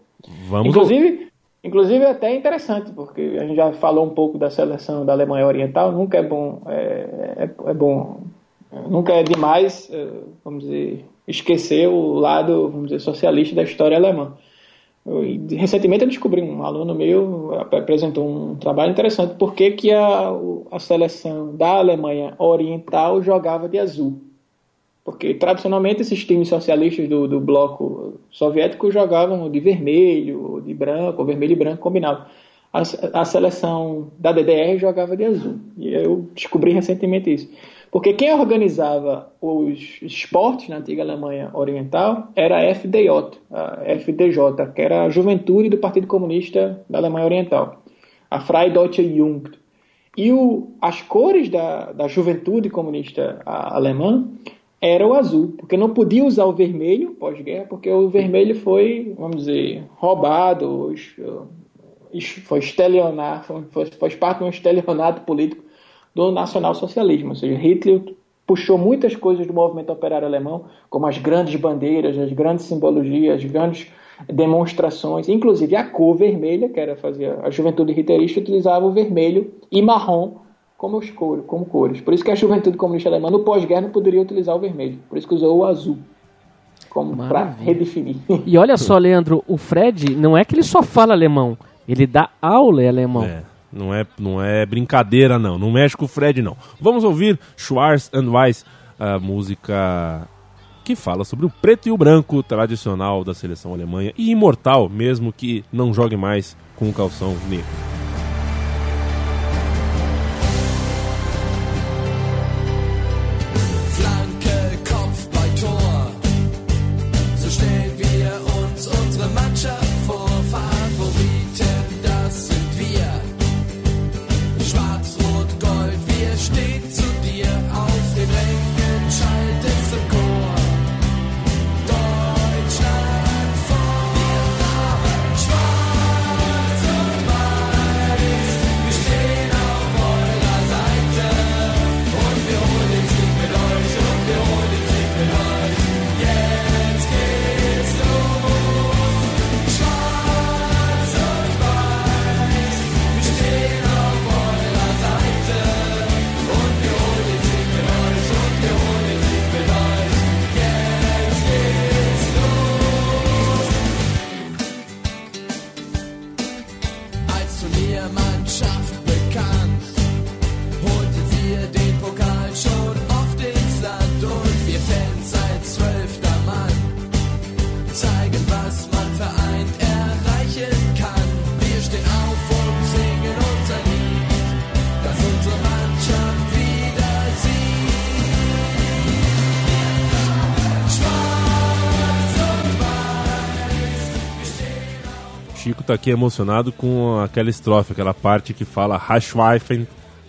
Vamos inclusive, inclusive é até interessante, porque a gente já falou um pouco da seleção da Alemanha Oriental, nunca é bom, é, é, é bom, nunca é demais, é, vamos dizer, esquecer o lado, vamos dizer, socialista da história alemã. Recentemente eu descobri um aluno meu apresentou um trabalho interessante porque que a, a seleção da Alemanha Oriental jogava de azul. Porque tradicionalmente esses times socialistas do, do bloco soviético jogavam de vermelho, de branco, ou vermelho e branco combinado. A, a, seleção da DDR jogava de azul. E eu descobri recentemente isso. Porque quem organizava os esportes na antiga Alemanha Oriental era a FDJ, a FDJ, que era a juventude do Partido Comunista da Alemanha Oriental, a Freie Deutsche Jugend. E o, as cores da, da juventude comunista alemã era o azul, porque não podia usar o vermelho pós-guerra, porque o vermelho foi, vamos dizer, roubado, foi estelionar, foi, foi parte de um estelionato político do nacionalsocialismo, ou seja, Hitler puxou muitas coisas do movimento operário alemão, como as grandes bandeiras, as grandes simbologias, as grandes demonstrações, inclusive a cor vermelha, que era fazer a juventude hitlerista utilizava o vermelho e marrom como, os cores, como cores. Por isso que a juventude comunista alemã no pós-guerra não poderia utilizar o vermelho. Por isso que usou o azul como para redefinir. E olha só, Leandro, o Fred não é que ele só fala alemão, ele dá aula em alemão. É, não é, não é brincadeira não, não mexe com o Fred não. Vamos ouvir Schwarz and Weiss, a música que fala sobre o preto e o branco tradicional da seleção alemã e imortal, mesmo que não jogue mais com o calção negro. Aqui emocionado com aquela estrofe, aquela parte que fala Haschweifen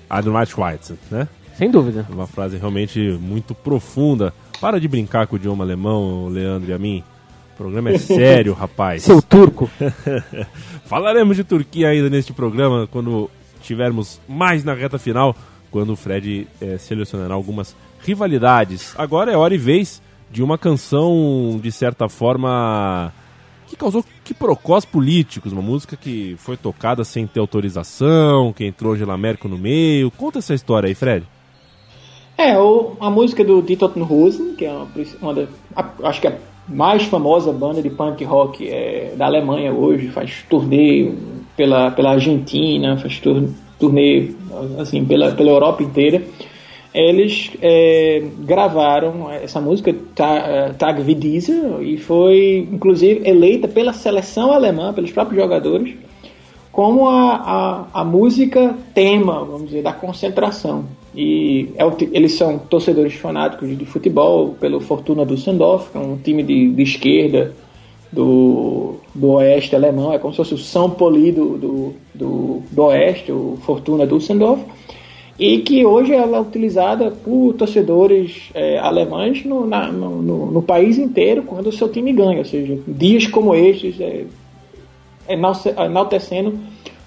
Adnweitschweizen, né? Sem dúvida. Uma frase realmente muito profunda. Para de brincar com o idioma alemão, Leandro e a mim. O programa é [laughs] sério, rapaz. Seu turco. [laughs] Falaremos de Turquia ainda neste programa quando tivermos mais na reta final, quando o Fred é, selecionará algumas rivalidades. Agora é hora e vez de uma canção, de certa forma, que causou que procós políticos, uma música que foi tocada sem ter autorização, que entrou Angela Merkel no meio. Conta essa história aí, Fred. É, o, a música do Die Toten Hosen, que é uma, uma da, a, acho que a mais famosa banda de punk rock é, da Alemanha hoje, faz turnê pela, pela Argentina, faz tur, turnê assim, pela, pela Europa inteira. Eles é, gravaram essa música Tag, Tag wie e foi inclusive eleita pela seleção alemã, pelos próprios jogadores, como a, a, a música tema, vamos dizer, da concentração. E é o, eles são torcedores fanáticos de futebol pelo Fortuna Düsseldorf, que é um time de, de esquerda do, do oeste alemão, é como se fosse o São Poli do, do, do, do oeste, o Fortuna Düsseldorf, e que hoje ela é utilizada por torcedores é, alemães no, na, no, no, país inteiro quando o seu time ganha, ou seja, dias como estes, é, enaltecendo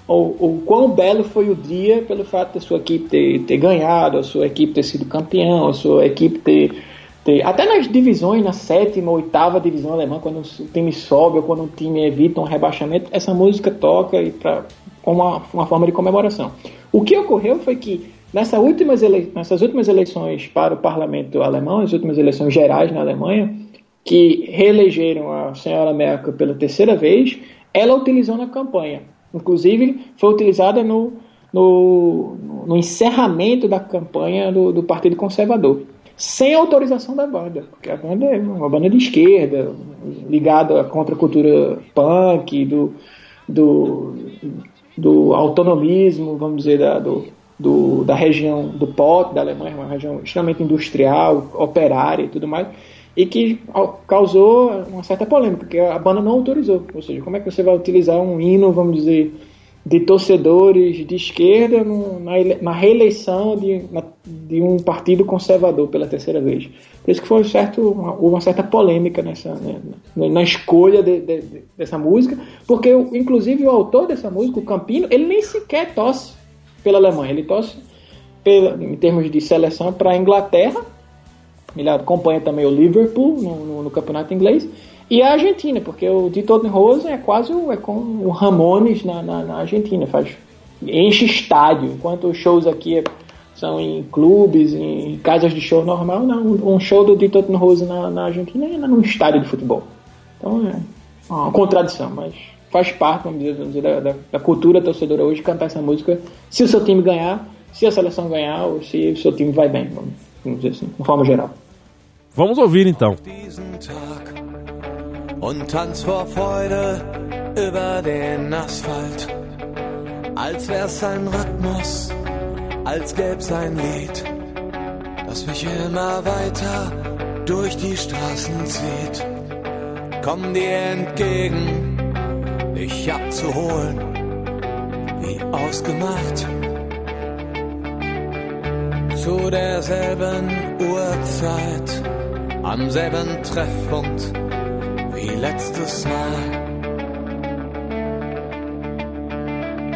o, o quão belo foi o dia pelo fato da sua equipe ter, ter ganhado, a sua equipe ter sido campeão, a sua equipe ter, ter. Até nas divisões, na sétima, oitava divisão alemã, quando o time sobe ou quando o time evita um rebaixamento, essa música toca e pra, como uma, uma forma de comemoração. O que ocorreu foi que nessa últimas ele... nessas últimas eleições para o parlamento alemão, as últimas eleições gerais na Alemanha, que reelegeram a senhora Merkel pela terceira vez, ela utilizou na campanha. Inclusive, foi utilizada no, no, no encerramento da campanha do, do, Partido Conservador, sem autorização da banda, porque a banda é uma banda de esquerda, ligada à contracultura punk, do, do, do autonomismo, vamos dizer, da, do, do, da região do Pot, da Alemanha, uma região extremamente industrial, operária e tudo mais e que causou uma certa polêmica, porque a banda não autorizou. Ou seja, como é que você vai utilizar um hino, vamos dizer, de torcedores de esquerda no, na, na, reeleição de, na, de, um partido conservador pela terceira vez? Por isso que foi certo, uma, uma certa polêmica nessa, né, na, na, escolha de, de, dessa música, porque inclusive o autor dessa música, o Campino, ele nem sequer tosse pela Alemanha, ele tosse pela, em termos de seleção para a Inglaterra. Ele acompanha também o Liverpool no, no, no campeonato inglês. E a Argentina, porque o de Tottenham é quase é com o Ramones na, na, na, Argentina, faz enche estádio, enquanto os shows aqui é, são em clubes, em casas de show normal, não, um show do de Tottenham Rose na, na Argentina é num estádio de futebol. Então é uma contradição, mas faz parte, vamos dizer, vamos dizer da, da, da, cultura torcedora hoje cantar essa música se o seu time ganhar, se a seleção ganhar ou se o seu time vai bem, vamos, vamos dizer assim, de forma geral. Vamos ouvir então. Und tanz vor Freude über den Asphalt, als wär's ein Rhythmus, als gäb's ein Lied, das mich immer weiter durch die Straßen zieht. Komm dir entgegen, dich abzuholen, wie ausgemacht. Zu derselben Uhrzeit am selben Treffpunkt wie letztes Mal.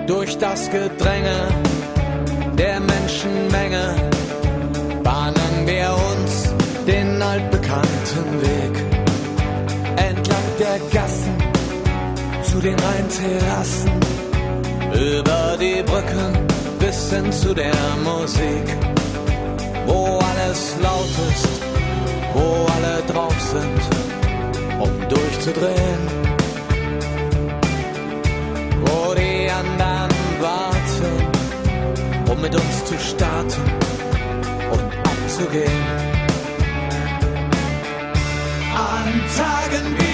Durch das Gedränge der Menschenmenge bahnen wir uns den altbekannten Weg entlang der Gassen den Rheinterrassen, über die Brücken bis hin zu der Musik, wo alles laut ist wo alle drauf sind, um durchzudrehen. Wo die anderen warten, um mit uns zu starten und abzugehen. An Tagen wie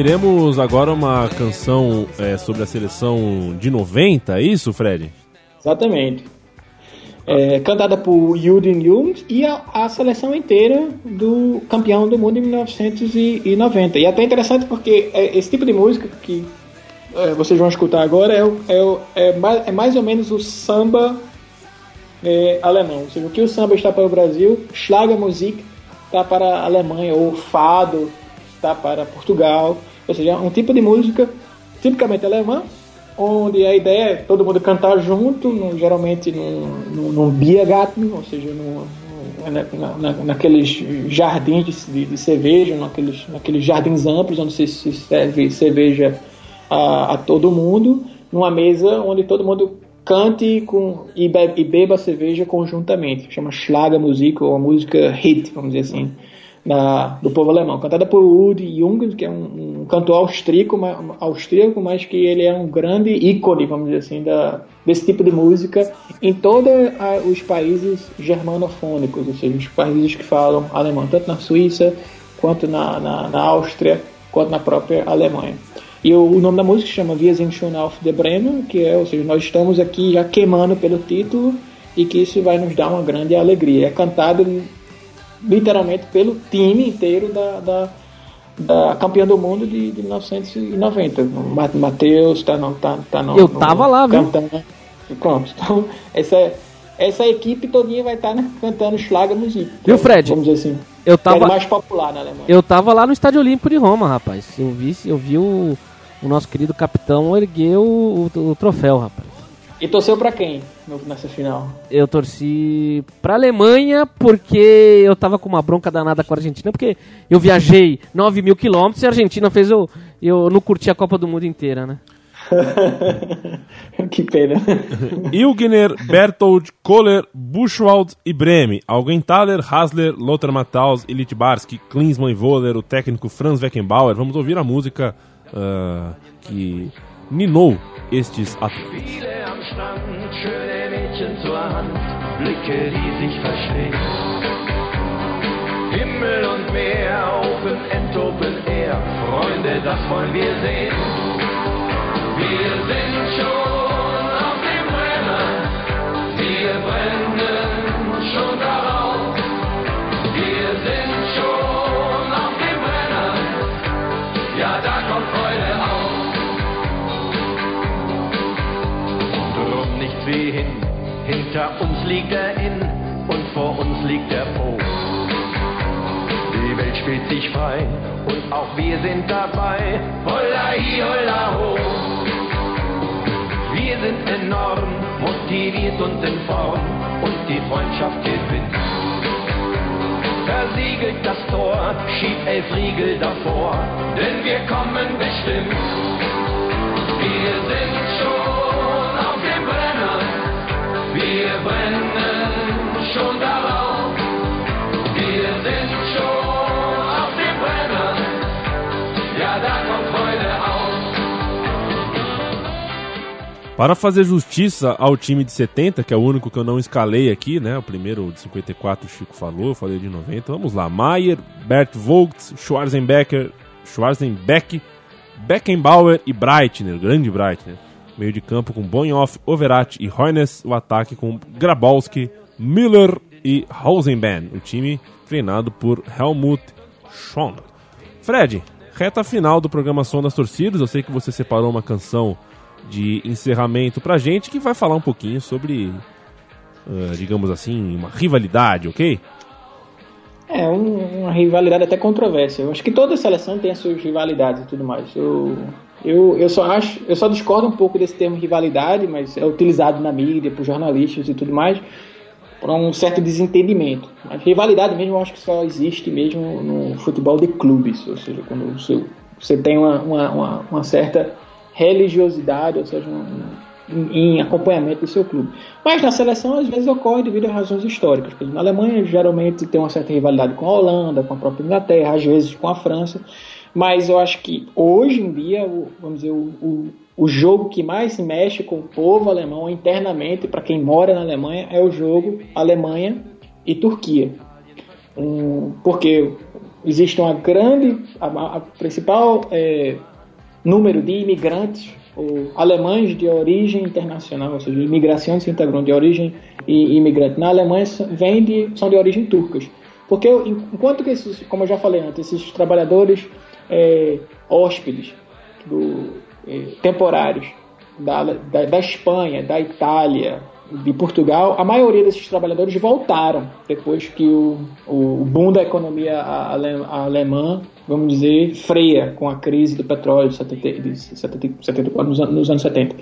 Ouviremos agora uma canção é, sobre a seleção de 90, é isso, Fred? Exatamente. É, cantada por Jürgen Jung e a, a, seleção inteira do campeão do mundo em 1990. E é até interessante porque é esse tipo de música que é, vocês vão escutar agora é, é, é, mais, é mais ou menos o samba é, alemão. Ou seja, o que o samba está para o Brasil, Schlagermusik está para a Alemanha, ou Fado está para Portugal. Ou seja, um tipo de música tipicamente alemã, onde a ideia é todo mundo cantar junto, no, geralmente num, num, num Biergarten, ou seja, no, na, na, naqueles jardins de, de, cerveja, naqueles, naqueles jardins amplos onde se, se serve cerveja a, a, todo mundo, numa mesa onde todo mundo cante com, e, bebe, e beba cerveja conjuntamente. Chama Schlagermusik, ou a música hit, vamos dizer assim do povo alemão, cantada por Udi Jung, que é um, um cantor austríaco, austríaco, mas que ele é um grande ícone, vamos dizer assim, da, desse tipo de música em todos os países germanofônicos, ou seja, os países que falam alemão, tanto na Suíça, quanto na, na, na Áustria, quanto na própria Alemanha. E o, nome da música se chama Wir sind schon auf der Bremen, que é, ou seja, nós estamos aqui já queimando pelo título e que isso vai nos dar uma grande alegria. É cantado literalmente pelo time inteiro da, da, da campeã do mundo de, de 1990. O Matheus tá no, tá, tá no, Eu tava no, lá, viu? Cantando. Pronto. Então, [laughs] essa, essa equipe todinha vai estar tá, né, cantando Schlager Musik. Viu, Fred? Vamos dizer assim. Eu tava, é mais popular na Alemanha. Eu tava lá no Estádio Olímpico de Roma, rapaz. Eu vi, eu vi o, o nosso querido capitão erguer o, o, o troféu, rapaz. E torceu para quem nessa final? Eu torci pra Alemanha porque eu tava com uma bronca danada com a Argentina, porque eu viajei 9 mil quilômetros e a Argentina fez eu, eu não curti a Copa do Mundo inteira, né? [laughs] que pena. [laughs] Ilgner, Bertold, Kohler, Buchwald e Breme. Augenthaler, Hasler, Lothar Matthaus, Ilitbarski, Klinsmann e Voller, o técnico Franz Weckenbauer. Vamos ouvir a música uh, que ninou estes atletas. Hand, Blicke, die sich verstehen. Himmel und Meer, Open End, Open Air, Freunde, das wollen wir sehen. Wir sind schon auf dem Brenner, wir brennen schon darauf. Wir sind schon auf dem Brenner, ja, da kommt Freude auf. Drum nicht wie hin, hinter uns liegt der Inn und vor uns liegt der Po. Die Welt spielt sich frei und auch wir sind dabei. Holla hi, holla ho. Wir sind enorm, motiviert und in Form und die Freundschaft gewinnt. Versiegelt das Tor, schiebt elf Riegel davor, denn wir kommen bestimmt. Wir sind schon Para fazer justiça ao time de 70, que é o único que eu não escalei aqui, né? O primeiro de 54 o Chico falou, eu falei de 90. Vamos lá. Maier, Bert Vogt, Schwarzenbecker, Schwarzenbeck, Beckenbauer e Breitner, grande Breitner. Meio de campo com Bonhoff, Overat e Hoynes. O ataque com Grabowski, Miller e Rosenban. O time treinado por Helmut Schön. Fred, reta final do programa Som das Torcidas. Eu sei que você separou uma canção de encerramento pra gente que vai falar um pouquinho sobre, uh, digamos assim, uma rivalidade, ok? É, um, uma rivalidade até controversa. Eu acho que toda seleção tem as suas rivalidades e tudo mais. Eu, eu, eu só acho, eu só discordo um pouco desse termo rivalidade, mas é utilizado na mídia, por jornalistas e tudo mais, por um certo desentendimento. Mas rivalidade mesmo eu acho que só existe mesmo no futebol de clubes, ou seja, quando você, você tem uma, uma, uma, uma certa religiosidade, ou seja, em, em, acompanhamento do seu clube. Mas na seleção, às vezes, ocorre devido a razões históricas. Por exemplo, na Alemanha, geralmente tem uma certa rivalidade com a Holanda, com a própria Inglaterra, às vezes com a França. Mas eu acho que hoje em dia, o, vamos dizer, o, o, o jogo que mais mexe com o povo alemão internamente, para quem mora na Alemanha, é o jogo Alemanha e Turquia. Um, porque existe uma grande, a, a principal é, número de imigrantes ou alemães de origem internacional, ou seja, imigração se integrou de origem e imigrante na Alemanha vem de, são de origem turcas. Porque enquanto que esses, como eu já falei antes, esses trabalhadores é, hóspedes do, é, temporários da, da, da Espanha, da Itália, de Portugal, a maioria desses trabalhadores voltaram depois que o, o boom da economia alemã, vamos dizer, freia com a crise do petróleo de, 70, de 74 nos, nos anos 70.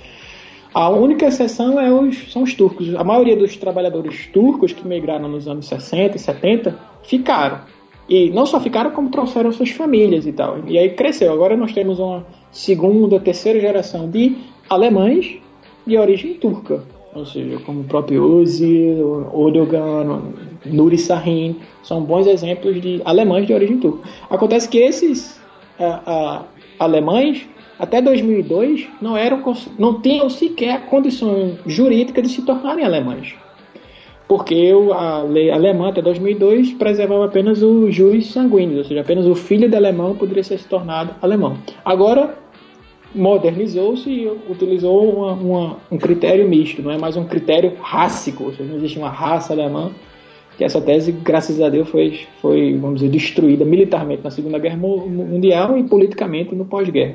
A única exceção é os, são os turcos. A maioria dos trabalhadores turcos que migraram nos anos 60 e 70 ficaram. E não só ficaram, como trouxeram suas famílias e tal. E aí cresceu. Agora nós temos uma segunda, terceira geração de alemães de origem turca ou seja, como o próprio Uzi, Odogan, Nuri Sahin, são bons exemplos de alemães de origem turca. Acontece que esses alemães, até 2002, não, eram, não tinham sequer a condição jurídica de se tornarem alemães. Porque a lei alemã, até 2002, preservava apenas o juiz sanguíneo, ou seja, apenas o filho de alemão poderia ser se tornado alemão. Agora, modernizou-se e utilizou uma, uma, um critério misto, não é mais um critério rássico, ou seja, não existe uma raça alemã, que essa tese, graças a Deus, foi, foi vamos dizer, destruída militarmente na Segunda Guerra Mundial e politicamente no pós-guerra.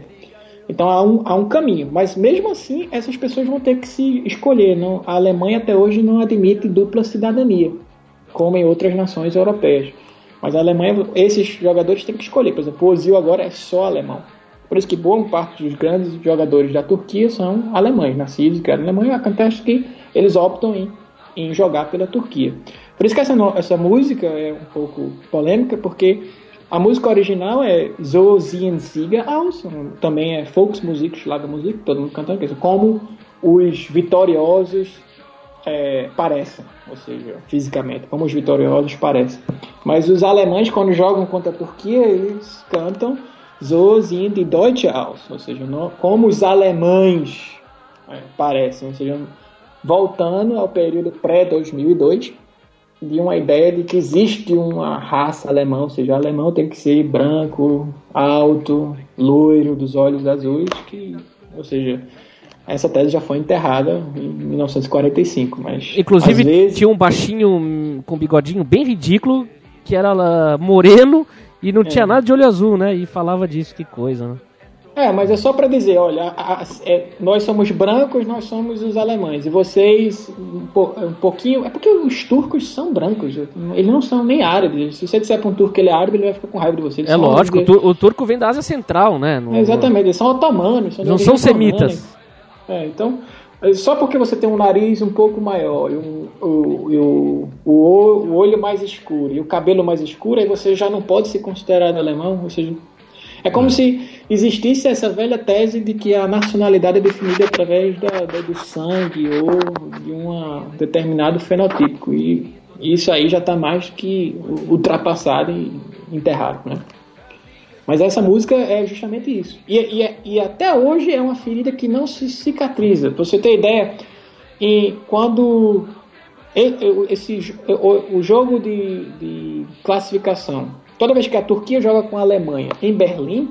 Então há um, há um caminho, mas mesmo assim essas pessoas vão ter que se escolher. Não? A Alemanha até hoje não admite dupla cidadania, como em outras nações europeias. Mas a Alemanha, esses jogadores têm que escolher. Por exemplo, o Ozil agora é só alemão. Por isso que boa parte dos grandes jogadores da Turquia são alemães, nascidos e criados na Alemanha. Acontece que eles optam em, em jogar pela Turquia. Por isso que essa, essa música é um pouco polêmica, porque a música original é So Zien Sieger aus, também é Volksmusik, Schlagermusik, todo mundo cantando, como os vitoriosos é, parecem, ou seja, fisicamente, como os vitoriosos parecem. Mas os alemães, quando jogam contra a Turquia, eles cantam so sind die Deutsche aus, ou seja, como os alemães é, parecem, ou seja, voltando ao período pré-2002, de uma ideia de que existe uma raça alemã, ou seja, o alemão tem que ser branco, alto, loiro, dos olhos azuis, que, ou seja, essa tese já foi enterrada em 1945, mas inclusive vezes... tinha um baixinho com bigodinho bem ridículo que era moreno e não é. tinha nada de olho azul, né? E falava disso, que coisa, né? É, mas é só para dizer, olha, a, a, é, nós somos brancos, nós somos os alemães, e vocês um, po, um, pouquinho. É porque os turcos são brancos, eles não são nem árabes. Se você disser para um turco que ele é árabe, ele vai ficar com raiva de você. Eles é lógico, o, o, turco vem da Ásia Central, né? No, é, exatamente, eles são otomanos. São não são semitas. É, então, só porque você tem um nariz um pouco maior e, um, o, e o, o, o, olho mais escuro e o cabelo mais escuro, aí você já não pode ser considerado alemão. Ou seja, é como é. se existisse essa velha tese de que a nacionalidade é definida através da, da do sangue ou de um determinado fenotípico. E isso aí já está mais que ultrapassado e enterrado. Né? Mas essa música é justamente isso. E, e, e até hoje é uma ferida que não se cicatriza. Pra você ter ideia, e quando esse, o, jogo de, de, classificação, toda vez que a Turquia joga com a Alemanha em Berlim,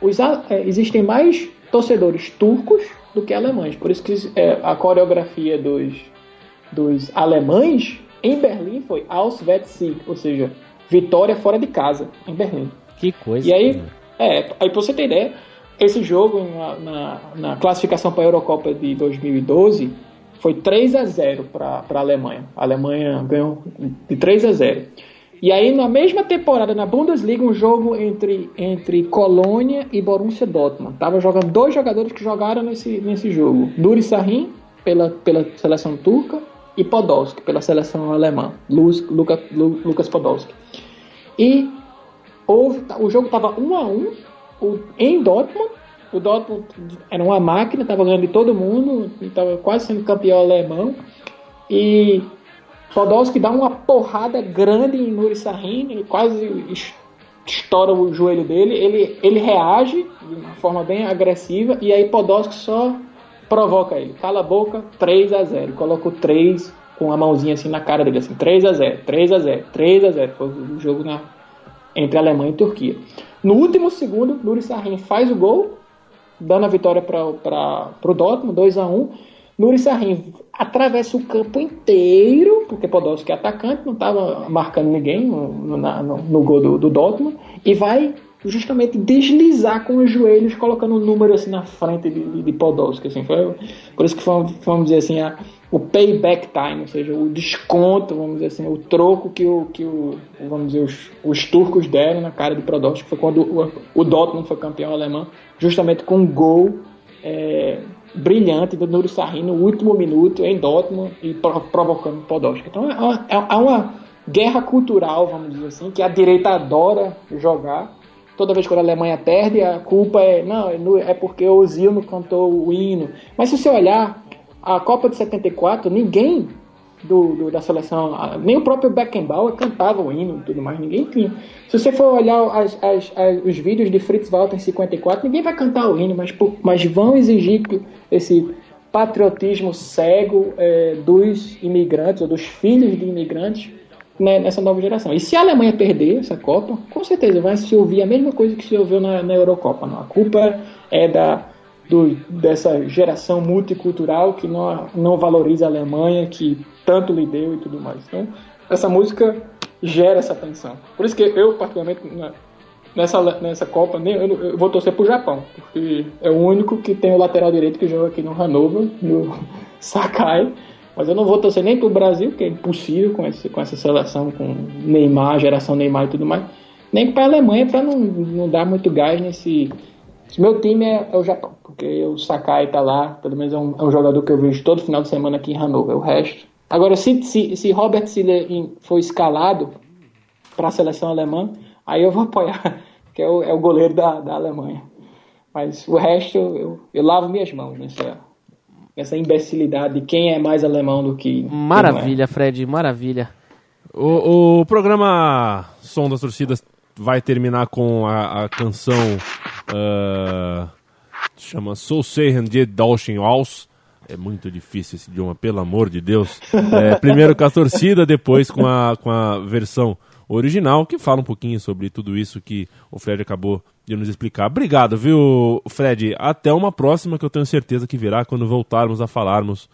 os, é, existem mais torcedores turcos do que alemães. Por isso que é, a coreografia dos, dos alemães em Berlim foi Auswärtssieg, ou seja, vitória fora de casa em Berlim. Que coisa. E aí, é, aí pra você ter ideia, esse jogo na, na, na classificação para a Eurocopa de 2012 foi 3 a 0 para a Alemanha. A Alemanha ganhou de 3 a 0. E aí, na mesma temporada, na Bundesliga, um jogo entre, entre Colônia e Borussia Dortmund. Tava jogando dois jogadores que jogaram nesse, nesse jogo. Nuri Sahin, pela, pela seleção turca, e Podolski, pela seleção alemã. Luz, Luca, Lucas Podolski. E houve, o jogo estava 1 a 1 o, em Dortmund. O Dortmund era uma máquina, estava ganhando de todo mundo, estava quase sendo campeão alemão. E Podolski dá uma porrada grande em Nuri Sahin, ele quase estoura o joelho dele. Ele, ele reage de uma forma bem agressiva e aí Podolski só provoca ele. Cala a boca, 3 a 0 Coloca o 3 com a mãozinha assim na cara dele, assim, 3 a 0 3 a 0 3 a 0 Foi o jogo na, entre Alemanha e Turquia. No último segundo, Nuri Sahin faz o gol, dando a vitória para o Dortmund, 2 a 1 Nuri Sahin atravessa o campo inteiro, porque Podolski é atacante, não estava marcando ninguém no, no, no, gol do, do Dortmund, e vai justamente deslizar com os joelhos, colocando um número assim na frente de, de, Podolski. Assim, foi, por isso que foi, vamos dizer assim, a, o payback time, ou seja, o desconto, vamos dizer assim, o troco que, o, que o, vamos dizer, os, os turcos deram na cara de Podolski, foi quando o, o Dortmund foi campeão alemão, justamente com um gol é, brilhante do Nuri Sahin no último minuto em Dortmund e provocando Podolski. Então é uma, é, é uma guerra cultural, vamos dizer assim, que a direita adora jogar. Toda vez que a Alemanha perde, a culpa é não, é porque o Ozil não cantou o hino. Mas se você olhar a Copa de 74, ninguém do, do, da seleção, nem o próprio Beckenbauer cantava o hino e tudo mais, ninguém tinha. Se você for olhar as, as, as, os vídeos de Fritz Walter em 54, ninguém vai cantar o hino, mas, mas vão exigir esse patriotismo cego é, dos imigrantes ou dos filhos de imigrantes né, nessa nova geração. E se a Alemanha perder essa Copa, com certeza vai se ouvir a mesma coisa que se ouviu na, na Eurocopa. Não? A culpa é da do, dessa geração multicultural que não, não valoriza a Alemanha, que tanto lhe deu e tudo mais. Então, essa música gera essa tensão. Por isso que eu, particularmente, nessa, nessa Copa, nem, eu, eu vou torcer pro Japão, porque é o único que tem o lateral direito que joga aqui no Hanover, no [laughs] Sakai. Mas eu não vou torcer nem pro Brasil, que é impossível com, esse, com essa seleção, com Neymar, geração Neymar e tudo mais, nem para a Alemanha, para não, não dar muito gás nesse meu time é, é, o Japão, porque o Sakai tá lá, pelo menos é um, é um, jogador que eu vejo todo final de semana aqui em Hannover. O resto. Agora, se, se, se Robert Siller for escalado para a seleção alemã, aí eu vou apoiar, [laughs] que é o, é o goleiro da, da Alemanha. Mas o resto, eu, eu lavo minhas mãos nessa, nessa imbecilidade de quem é mais alemão do que. Maravilha, é. Fred, maravilha. O, o programa Som das Torcidas vai terminar com a, a canção uh, chama So Sehen die Deutschen aus. É muito difícil esse idioma, pelo amor de Deus. É, primeiro com a torcida, depois com a, com a versão original, que fala um pouquinho sobre tudo isso que o Fred acabou de nos explicar. Obrigado, viu, Fred? Até uma próxima que eu tenho certeza que virá quando voltarmos a falarmos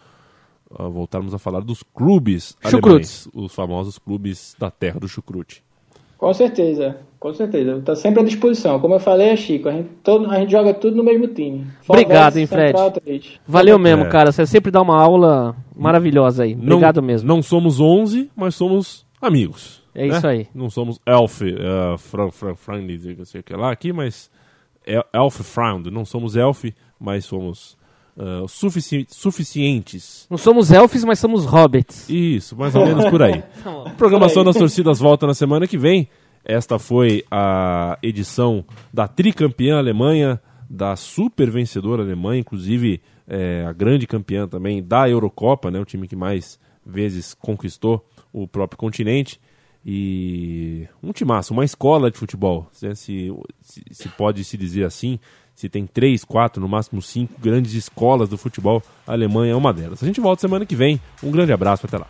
uh, voltarmos a falar dos clubes alemães, os famosos clubes da terra do chucrute. Com certeza, com certeza. Está sempre à disposição. Como eu falei, é Chico, a gente, todo, a gente joga tudo no mesmo time. Obrigado, hein, Fred. Valeu mesmo, é. cara. Você sempre dá uma aula maravilhosa aí. Obrigado não, mesmo. Não somos 11, mas somos amigos. É né? isso aí. Não somos elf, uh, fran, fran, fran, não sei o que lá aqui, mas elf frowned. Não somos elf, mas somos uh, sufici suficientes. Não somos elfos, mas somos hobbits. Isso, mais ou menos por aí. [laughs] a programação das torcidas volta na semana que vem. Esta foi a edição da tricampeã Alemanha, da super vencedora Alemanha, inclusive é, a grande campeã também da Eurocopa, né, o time que mais vezes conquistou o próprio continente. E um timaço, uma escola de futebol, se, se, se pode se dizer assim se tem três, quatro, no máximo cinco grandes escolas do futebol, a Alemanha é uma delas. A gente volta semana que vem. Um grande abraço, até lá.